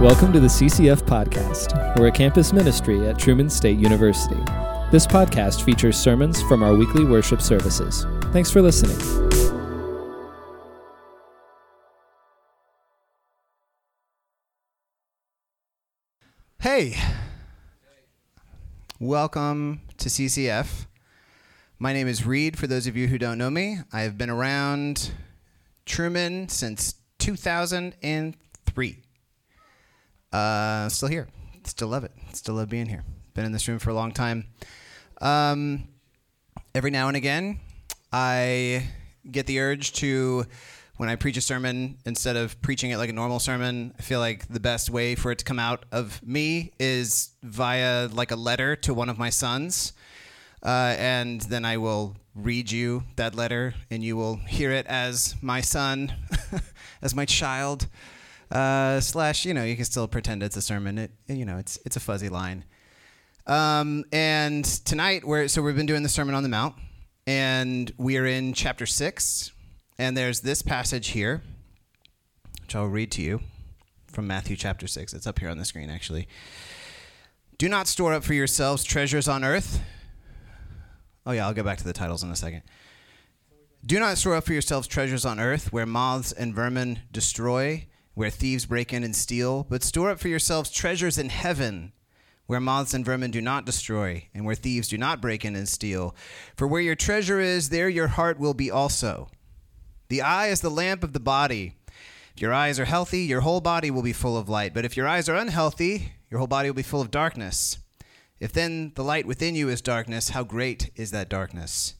Welcome to the CCF Podcast. We're a campus ministry at Truman State University. This podcast features sermons from our weekly worship services. Thanks for listening. Hey, welcome to CCF. My name is Reed, for those of you who don't know me. I have been around Truman since 2003. Uh, still here. Still love it. Still love being here. Been in this room for a long time. Um, every now and again, I get the urge to, when I preach a sermon, instead of preaching it like a normal sermon, I feel like the best way for it to come out of me is via like a letter to one of my sons. Uh, and then I will read you that letter, and you will hear it as my son, as my child uh, slash you know you can still pretend it's a sermon. It you know it's it's a fuzzy line. Um, and tonight we're so we've been doing the Sermon on the Mount, and we are in chapter six, and there's this passage here, which I'll read to you from Matthew chapter six. It's up here on the screen actually. Do not store up for yourselves treasures on earth. Oh yeah, I'll go back to the titles in a second. Do not store up for yourselves treasures on earth where moths and vermin destroy where thieves break in and steal, but store up for yourselves treasures in heaven, where moths and vermin do not destroy, and where thieves do not break in and steal. For where your treasure is, there your heart will be also. The eye is the lamp of the body. If your eyes are healthy, your whole body will be full of light. But if your eyes are unhealthy, your whole body will be full of darkness. If then the light within you is darkness, how great is that darkness?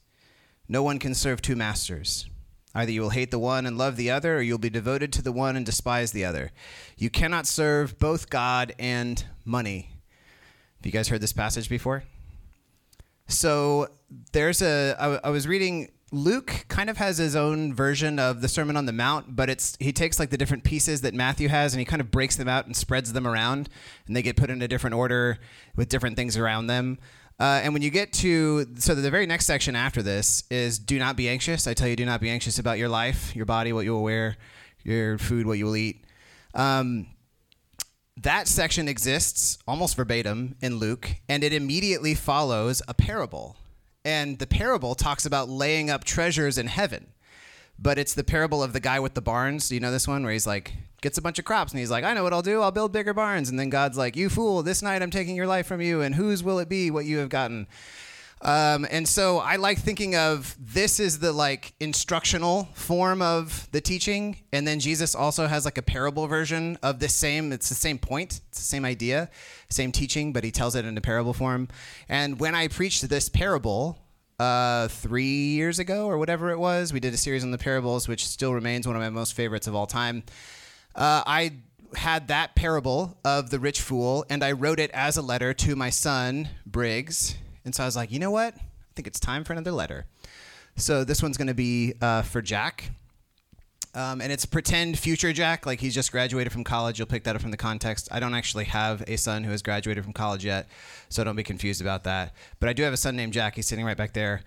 No one can serve two masters. Either you will hate the one and love the other, or you'll be devoted to the one and despise the other. You cannot serve both God and money. Have you guys heard this passage before? So there's a. I, I was reading. Luke kind of has his own version of the Sermon on the Mount, but it's he takes like the different pieces that Matthew has and he kind of breaks them out and spreads them around, and they get put in a different order with different things around them. Uh, and when you get to, so the very next section after this is do not be anxious. I tell you, do not be anxious about your life, your body, what you will wear, your food, what you will eat. Um, that section exists almost verbatim in Luke, and it immediately follows a parable. And the parable talks about laying up treasures in heaven. But it's the parable of the guy with the barns. Do you know this one where he's like, gets a bunch of crops and he's like, I know what I'll do. I'll build bigger barns. And then God's like, You fool, this night I'm taking your life from you, and whose will it be what you have gotten? Um, and so I like thinking of this is the like instructional form of the teaching, and then Jesus also has like a parable version of this same. It's the same point, it's the same idea, same teaching, but he tells it in a parable form. And when I preached this parable, uh, three years ago or whatever it was. We did a series on the parables, which still remains one of my most favorites of all time. Uh, I had that parable of the rich fool, and I wrote it as a letter to my son, Briggs. And so I was like, you know what? I think it's time for another letter. So this one's going to be uh, for Jack. Um, and it's pretend future Jack, like he's just graduated from college. You'll pick that up from the context. I don't actually have a son who has graduated from college yet, so don't be confused about that. But I do have a son named Jack. He's sitting right back there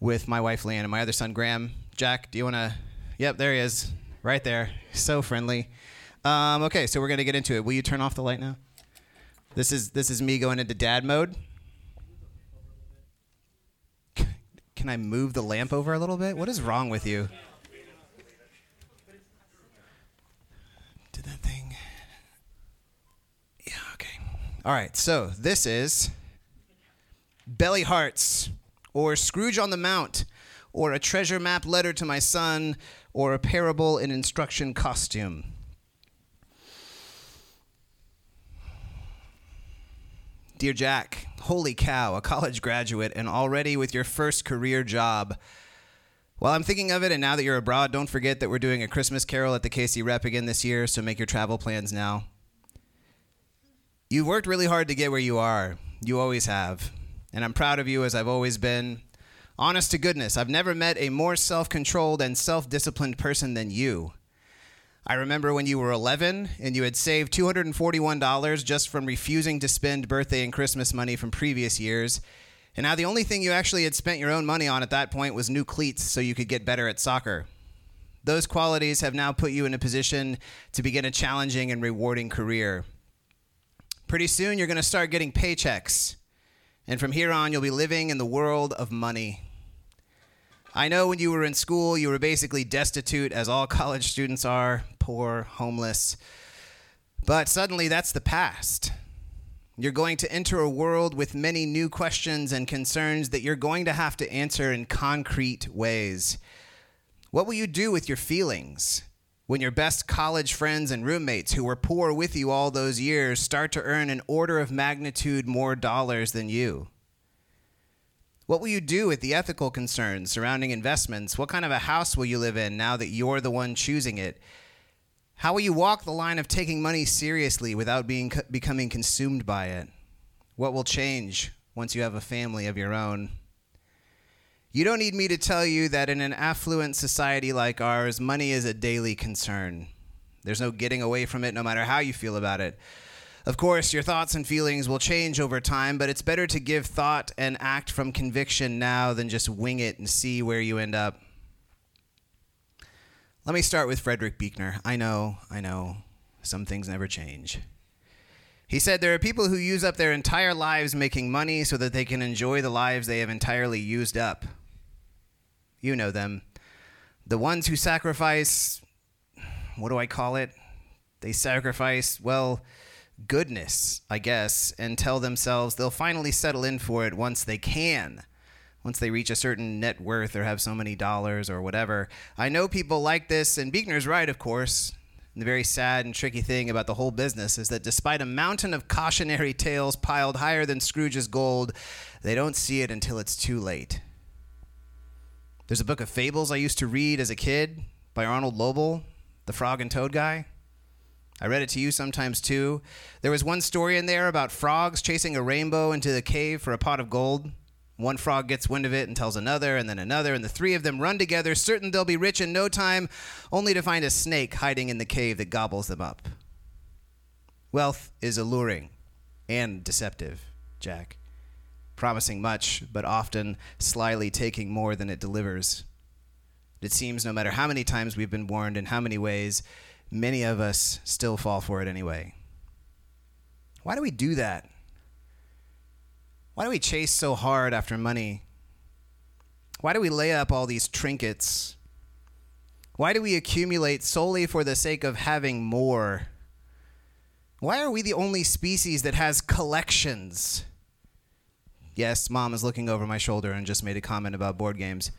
with my wife Leanne and my other son Graham. Jack, do you want to? Yep, there he is, right there. So friendly. Um, okay, so we're gonna get into it. Will you turn off the light now? This is this is me going into dad mode. Can I move the lamp over a little bit? What is wrong with you? Did that thing? Yeah, okay. All right, so this is Belly Hearts, or Scrooge on the Mount, or a treasure map letter to my son, or a parable in instruction costume. Dear Jack, holy cow, a college graduate and already with your first career job. While I'm thinking of it, and now that you're abroad, don't forget that we're doing a Christmas carol at the KC Rep again this year, so make your travel plans now. You've worked really hard to get where you are. You always have. And I'm proud of you as I've always been. Honest to goodness, I've never met a more self controlled and self disciplined person than you. I remember when you were 11 and you had saved $241 just from refusing to spend birthday and Christmas money from previous years. And now the only thing you actually had spent your own money on at that point was new cleats so you could get better at soccer. Those qualities have now put you in a position to begin a challenging and rewarding career. Pretty soon, you're going to start getting paychecks. And from here on, you'll be living in the world of money. I know when you were in school, you were basically destitute, as all college students are poor, homeless. But suddenly, that's the past. You're going to enter a world with many new questions and concerns that you're going to have to answer in concrete ways. What will you do with your feelings when your best college friends and roommates who were poor with you all those years start to earn an order of magnitude more dollars than you? What will you do with the ethical concerns surrounding investments? What kind of a house will you live in now that you're the one choosing it? How will you walk the line of taking money seriously without being becoming consumed by it? What will change once you have a family of your own? You don't need me to tell you that in an affluent society like ours, money is a daily concern. There's no getting away from it no matter how you feel about it. Of course, your thoughts and feelings will change over time, but it's better to give thought and act from conviction now than just wing it and see where you end up. Let me start with Frederick Buechner. I know, I know, some things never change. He said there are people who use up their entire lives making money so that they can enjoy the lives they have entirely used up. You know them. The ones who sacrifice, what do I call it? They sacrifice, well, goodness, I guess, and tell themselves they'll finally settle in for it once they can once they reach a certain net worth or have so many dollars or whatever. I know people like this, and Buechner's right, of course. The very sad and tricky thing about the whole business is that despite a mountain of cautionary tales piled higher than Scrooge's gold, they don't see it until it's too late. There's a book of fables I used to read as a kid by Arnold Lobel, the frog and toad guy. I read it to you sometimes too. There was one story in there about frogs chasing a rainbow into the cave for a pot of gold. One frog gets wind of it and tells another, and then another, and the three of them run together, certain they'll be rich in no time, only to find a snake hiding in the cave that gobbles them up. Wealth is alluring and deceptive, Jack, promising much, but often slyly taking more than it delivers. It seems no matter how many times we've been warned in how many ways, many of us still fall for it anyway. Why do we do that? Why do we chase so hard after money? Why do we lay up all these trinkets? Why do we accumulate solely for the sake of having more? Why are we the only species that has collections? Yes, mom is looking over my shoulder and just made a comment about board games.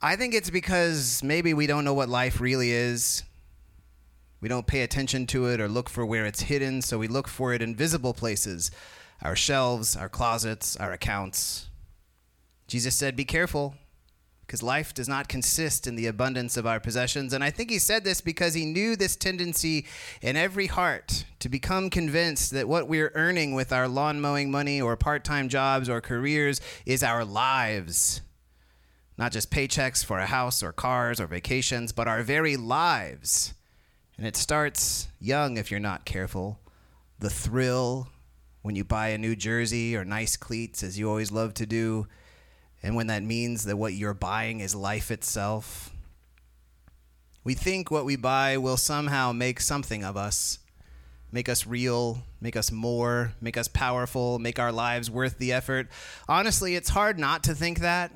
I think it's because maybe we don't know what life really is. We don't pay attention to it or look for where it's hidden, so we look for it in visible places our shelves, our closets, our accounts. Jesus said, Be careful, because life does not consist in the abundance of our possessions. And I think he said this because he knew this tendency in every heart to become convinced that what we're earning with our lawn mowing money or part time jobs or careers is our lives. Not just paychecks for a house or cars or vacations, but our very lives. And it starts young if you're not careful. The thrill when you buy a new jersey or nice cleats, as you always love to do, and when that means that what you're buying is life itself. We think what we buy will somehow make something of us, make us real, make us more, make us powerful, make our lives worth the effort. Honestly, it's hard not to think that.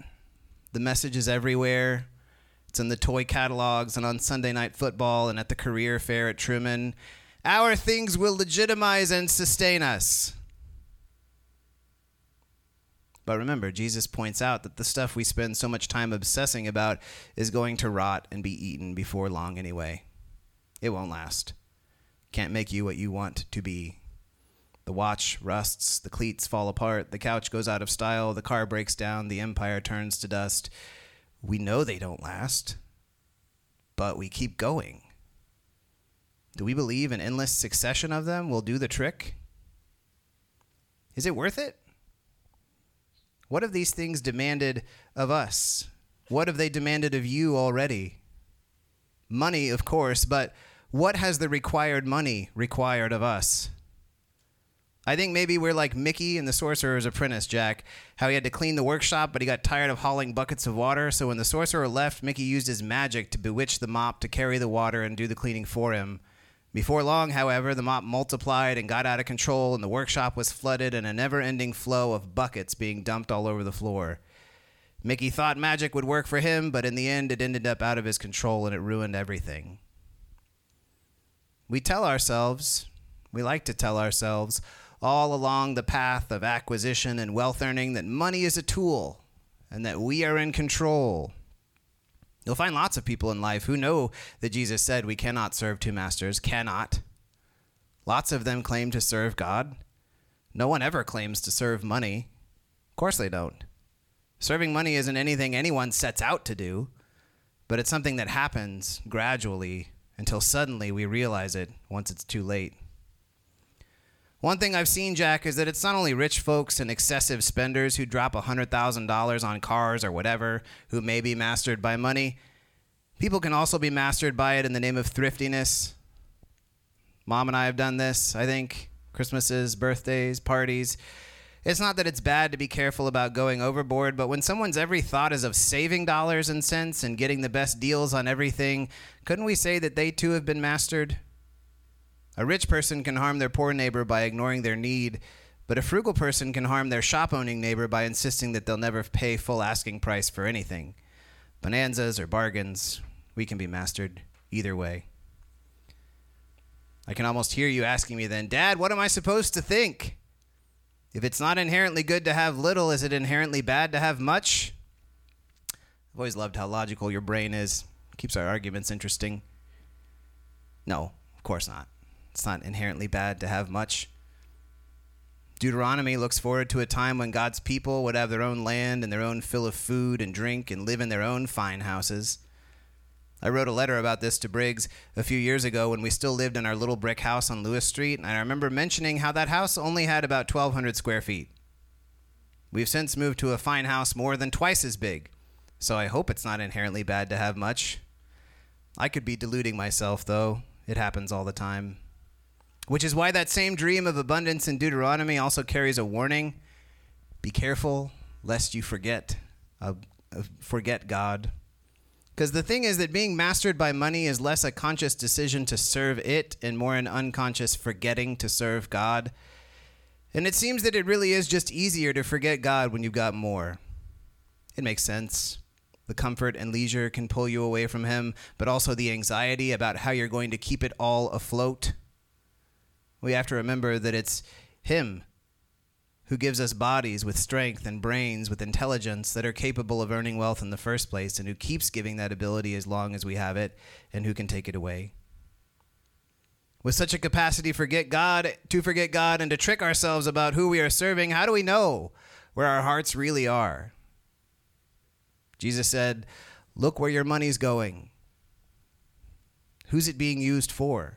The message is everywhere. It's in the toy catalogs and on Sunday night football and at the career fair at Truman. Our things will legitimize and sustain us. But remember, Jesus points out that the stuff we spend so much time obsessing about is going to rot and be eaten before long anyway. It won't last. Can't make you what you want to be. The watch rusts, the cleats fall apart, the couch goes out of style, the car breaks down, the empire turns to dust. We know they don't last, but we keep going. Do we believe an endless succession of them will do the trick? Is it worth it? What have these things demanded of us? What have they demanded of you already? Money, of course, but what has the required money required of us? I think maybe we're like Mickey in The Sorcerer's Apprentice, Jack. How he had to clean the workshop, but he got tired of hauling buckets of water. So when the sorcerer left, Mickey used his magic to bewitch the mop to carry the water and do the cleaning for him. Before long, however, the mop multiplied and got out of control, and the workshop was flooded in a never ending flow of buckets being dumped all over the floor. Mickey thought magic would work for him, but in the end, it ended up out of his control and it ruined everything. We tell ourselves, we like to tell ourselves, all along the path of acquisition and wealth earning that money is a tool and that we are in control. You'll find lots of people in life who know that Jesus said we cannot serve two masters, cannot. Lots of them claim to serve God. No one ever claims to serve money. Of course they don't. Serving money isn't anything anyone sets out to do, but it's something that happens gradually until suddenly we realize it once it's too late. One thing I've seen, Jack, is that it's not only rich folks and excessive spenders who drop $100,000 on cars or whatever who may be mastered by money. People can also be mastered by it in the name of thriftiness. Mom and I have done this, I think. Christmases, birthdays, parties. It's not that it's bad to be careful about going overboard, but when someone's every thought is of saving dollars and cents and getting the best deals on everything, couldn't we say that they too have been mastered? A rich person can harm their poor neighbor by ignoring their need, but a frugal person can harm their shop owning neighbor by insisting that they'll never pay full asking price for anything. Bonanzas or bargains, we can be mastered either way. I can almost hear you asking me then, Dad, what am I supposed to think? If it's not inherently good to have little, is it inherently bad to have much? I've always loved how logical your brain is. Keeps our arguments interesting. No, of course not. It's not inherently bad to have much. Deuteronomy looks forward to a time when God's people would have their own land and their own fill of food and drink and live in their own fine houses. I wrote a letter about this to Briggs a few years ago when we still lived in our little brick house on Lewis Street, and I remember mentioning how that house only had about 1,200 square feet. We've since moved to a fine house more than twice as big, so I hope it's not inherently bad to have much. I could be deluding myself, though. It happens all the time. Which is why that same dream of abundance in Deuteronomy also carries a warning be careful lest you forget uh, uh, forget God. Because the thing is that being mastered by money is less a conscious decision to serve it and more an unconscious forgetting to serve God. And it seems that it really is just easier to forget God when you've got more. It makes sense. The comfort and leisure can pull you away from Him, but also the anxiety about how you're going to keep it all afloat we have to remember that it's Him who gives us bodies with strength and brains with intelligence that are capable of earning wealth in the first place, and who keeps giving that ability as long as we have it, and who can take it away. With such a capacity forget God, to forget God and to trick ourselves about who we are serving, how do we know where our hearts really are? Jesus said, Look where your money's going. Who's it being used for?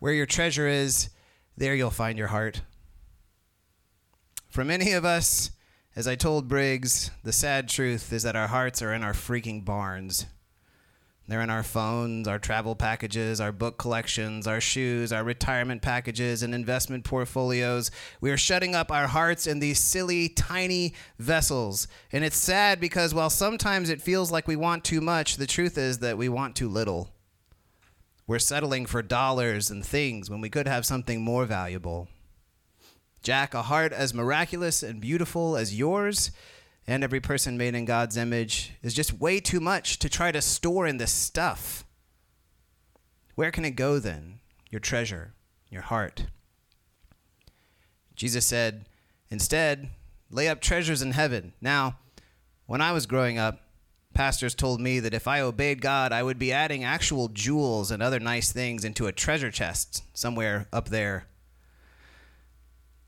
Where your treasure is, there you'll find your heart. For many of us, as I told Briggs, the sad truth is that our hearts are in our freaking barns. They're in our phones, our travel packages, our book collections, our shoes, our retirement packages, and investment portfolios. We are shutting up our hearts in these silly, tiny vessels. And it's sad because while sometimes it feels like we want too much, the truth is that we want too little. We're settling for dollars and things when we could have something more valuable. Jack, a heart as miraculous and beautiful as yours and every person made in God's image is just way too much to try to store in this stuff. Where can it go then? Your treasure, your heart. Jesus said, instead, lay up treasures in heaven. Now, when I was growing up, Pastors told me that if I obeyed God, I would be adding actual jewels and other nice things into a treasure chest somewhere up there.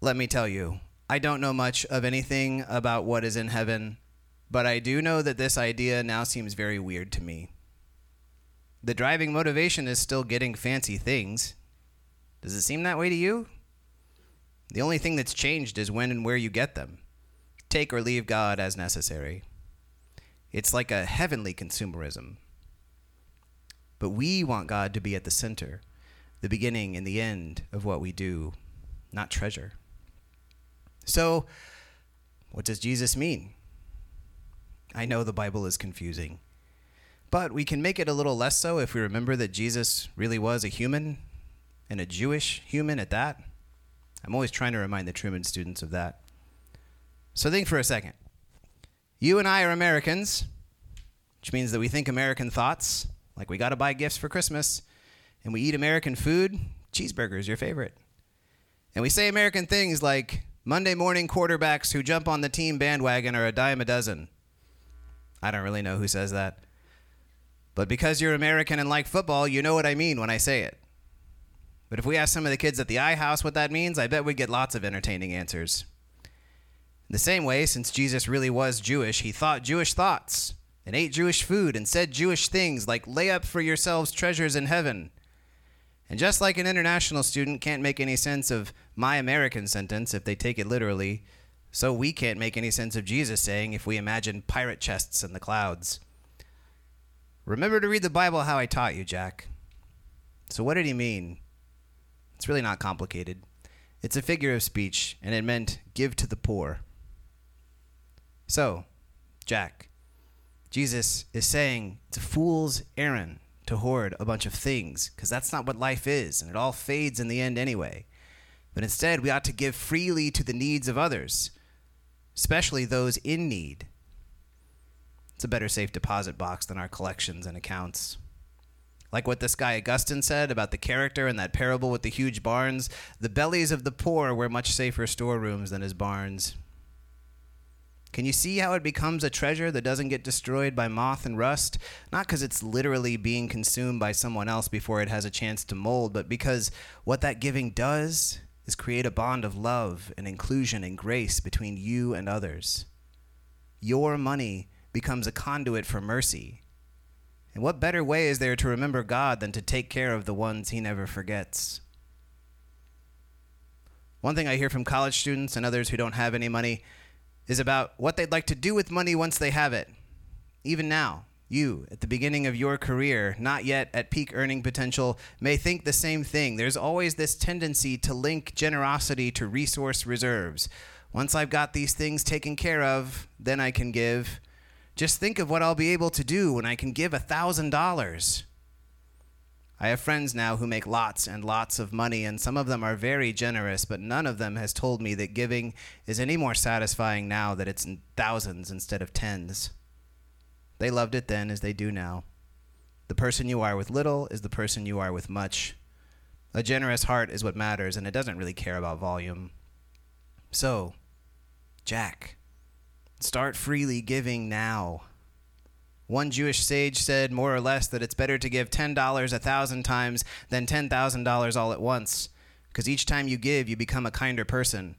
Let me tell you, I don't know much of anything about what is in heaven, but I do know that this idea now seems very weird to me. The driving motivation is still getting fancy things. Does it seem that way to you? The only thing that's changed is when and where you get them. Take or leave God as necessary. It's like a heavenly consumerism. But we want God to be at the center, the beginning and the end of what we do. not treasure. So, what does Jesus mean? I know the Bible is confusing, but we can make it a little less so if we remember that Jesus really was a human and a Jewish human at that. I'm always trying to remind the Truman students of that. So, think for a second. You and I are Americans, which means that we think American thoughts, like we got to buy gifts for Christmas, and we eat American food. Cheeseburgers, your favorite. And we say American things like Monday morning quarterbacks who jump on the team bandwagon are a dime a dozen. I don't really know who says that. But because you're American and like football, you know what I mean when I say it. But if we ask some of the kids at the I House what that means, I bet we'd get lots of entertaining answers. In the same way, since Jesus really was Jewish, he thought Jewish thoughts and ate Jewish food and said Jewish things like, lay up for yourselves treasures in heaven. And just like an international student can't make any sense of my American sentence if they take it literally, so we can't make any sense of Jesus saying if we imagine pirate chests in the clouds. Remember to read the Bible how I taught you, Jack. So, what did he mean? It's really not complicated. It's a figure of speech, and it meant give to the poor. So, Jack, Jesus is saying it's a fool's errand to hoard a bunch of things, because that's not what life is, and it all fades in the end anyway. But instead, we ought to give freely to the needs of others especially those in need. It's a better safe deposit box than our collections and accounts. Like what this guy Augustine said about the character in that parable with the huge barns, the bellies of the poor were much safer storerooms than his barns. Can you see how it becomes a treasure that doesn't get destroyed by moth and rust? Not because it's literally being consumed by someone else before it has a chance to mold, but because what that giving does is create a bond of love and inclusion and grace between you and others. Your money becomes a conduit for mercy. And what better way is there to remember God than to take care of the ones He never forgets? One thing I hear from college students and others who don't have any money is about what they'd like to do with money once they have it. Even now, you, at the beginning of your career, not yet at peak earning potential, may think the same thing. There's always this tendency to link generosity to resource reserves. Once I've got these things taken care of, then I can give. Just think of what I'll be able to do when I can give a $1,000. I have friends now who make lots and lots of money, and some of them are very generous, but none of them has told me that giving is any more satisfying now that it's in thousands instead of tens. They loved it then as they do now. The person you are with little is the person you are with much. A generous heart is what matters, and it doesn't really care about volume. So, Jack, start freely giving now. One Jewish sage said more or less that it's better to give $10 a thousand times than $10,000 all at once, because each time you give, you become a kinder person.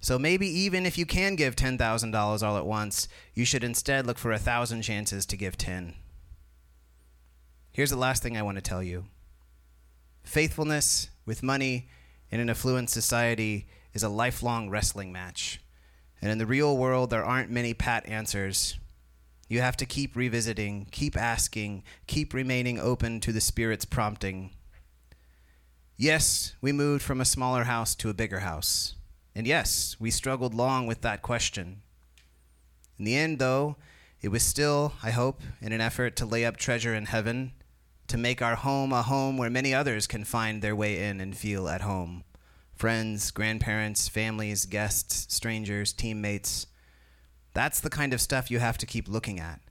So maybe even if you can give $10,000 all at once, you should instead look for a thousand chances to give 10. Here's the last thing I want to tell you faithfulness with money in an affluent society is a lifelong wrestling match. And in the real world, there aren't many pat answers. You have to keep revisiting, keep asking, keep remaining open to the Spirit's prompting. Yes, we moved from a smaller house to a bigger house. And yes, we struggled long with that question. In the end, though, it was still, I hope, in an effort to lay up treasure in heaven, to make our home a home where many others can find their way in and feel at home friends, grandparents, families, guests, strangers, teammates. That's the kind of stuff you have to keep looking at.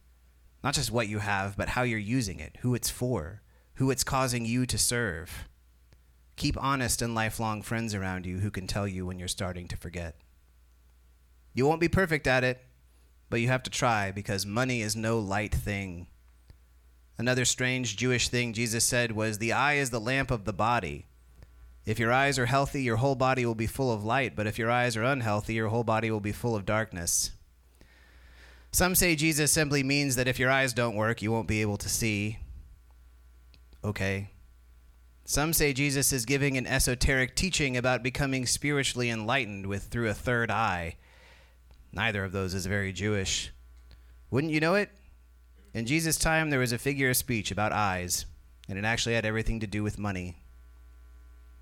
Not just what you have, but how you're using it, who it's for, who it's causing you to serve. Keep honest and lifelong friends around you who can tell you when you're starting to forget. You won't be perfect at it, but you have to try because money is no light thing. Another strange Jewish thing Jesus said was the eye is the lamp of the body. If your eyes are healthy, your whole body will be full of light, but if your eyes are unhealthy, your whole body will be full of darkness. Some say Jesus simply means that if your eyes don't work, you won't be able to see. Okay, some say Jesus is giving an esoteric teaching about becoming spiritually enlightened with through a third eye. Neither of those is very Jewish. Wouldn't you know it? In Jesus' time, there was a figure of speech about eyes, and it actually had everything to do with money.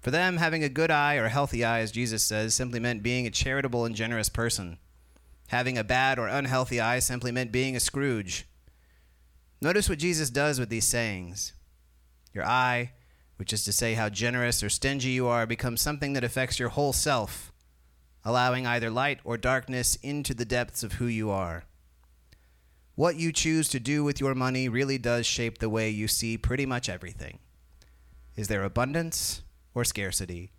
For them, having a good eye or healthy eye, as Jesus says, simply meant being a charitable and generous person. Having a bad or unhealthy eye simply meant being a Scrooge. Notice what Jesus does with these sayings. Your eye, which is to say how generous or stingy you are, becomes something that affects your whole self, allowing either light or darkness into the depths of who you are. What you choose to do with your money really does shape the way you see pretty much everything. Is there abundance or scarcity?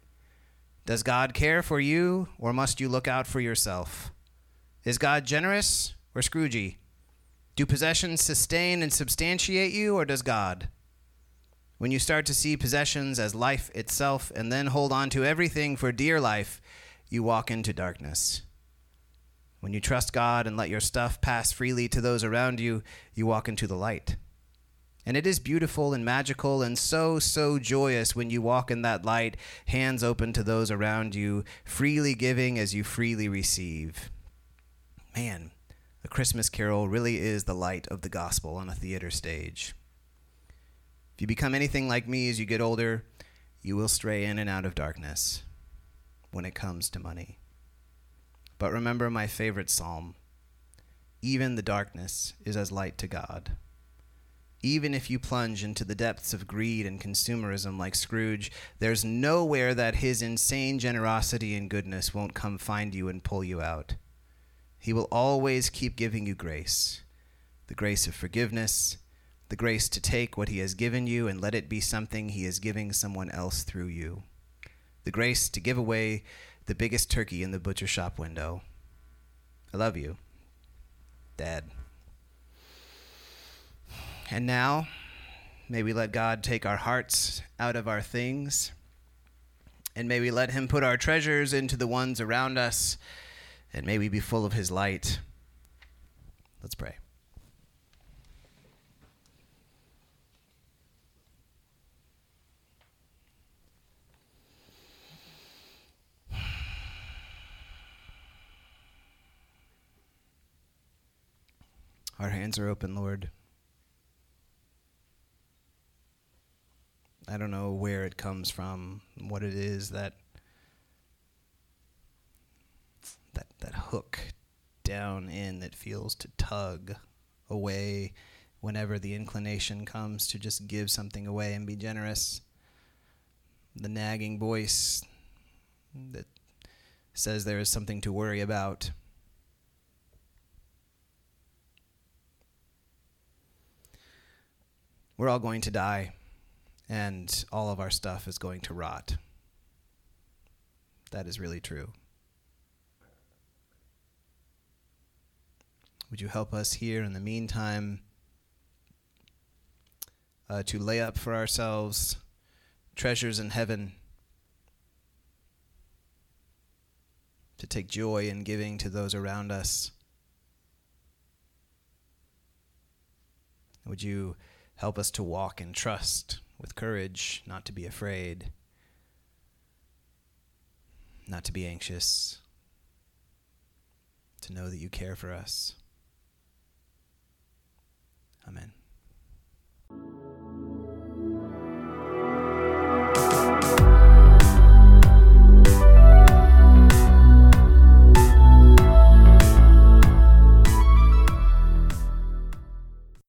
Does God care for you, or must you look out for yourself? Is God generous or Scroogey? Do possessions sustain and substantiate you, or does God? When you start to see possessions as life itself and then hold on to everything for dear life, you walk into darkness. When you trust God and let your stuff pass freely to those around you, you walk into the light. And it is beautiful and magical and so, so joyous when you walk in that light, hands open to those around you, freely giving as you freely receive. Man, A Christmas Carol really is the light of the gospel on a theater stage. If you become anything like me as you get older, you will stray in and out of darkness when it comes to money. But remember my favorite psalm even the darkness is as light to God. Even if you plunge into the depths of greed and consumerism like Scrooge, there's nowhere that his insane generosity and goodness won't come find you and pull you out. He will always keep giving you grace the grace of forgiveness, the grace to take what he has given you and let it be something he is giving someone else through you, the grace to give away the biggest turkey in the butcher shop window. I love you, Dad. And now, may we let God take our hearts out of our things, and may we let Him put our treasures into the ones around us, and may we be full of His light. Let's pray. Our hands are open, Lord. I don't know where it comes from, what it is that that hook down in that feels to tug away whenever the inclination comes to just give something away and be generous. The nagging voice that says there is something to worry about. We're all going to die, and all of our stuff is going to rot. That is really true. Would you help us here in the meantime uh, to lay up for ourselves treasures in heaven, to take joy in giving to those around us? Would you help us to walk in trust with courage, not to be afraid, not to be anxious, to know that you care for us? Amen.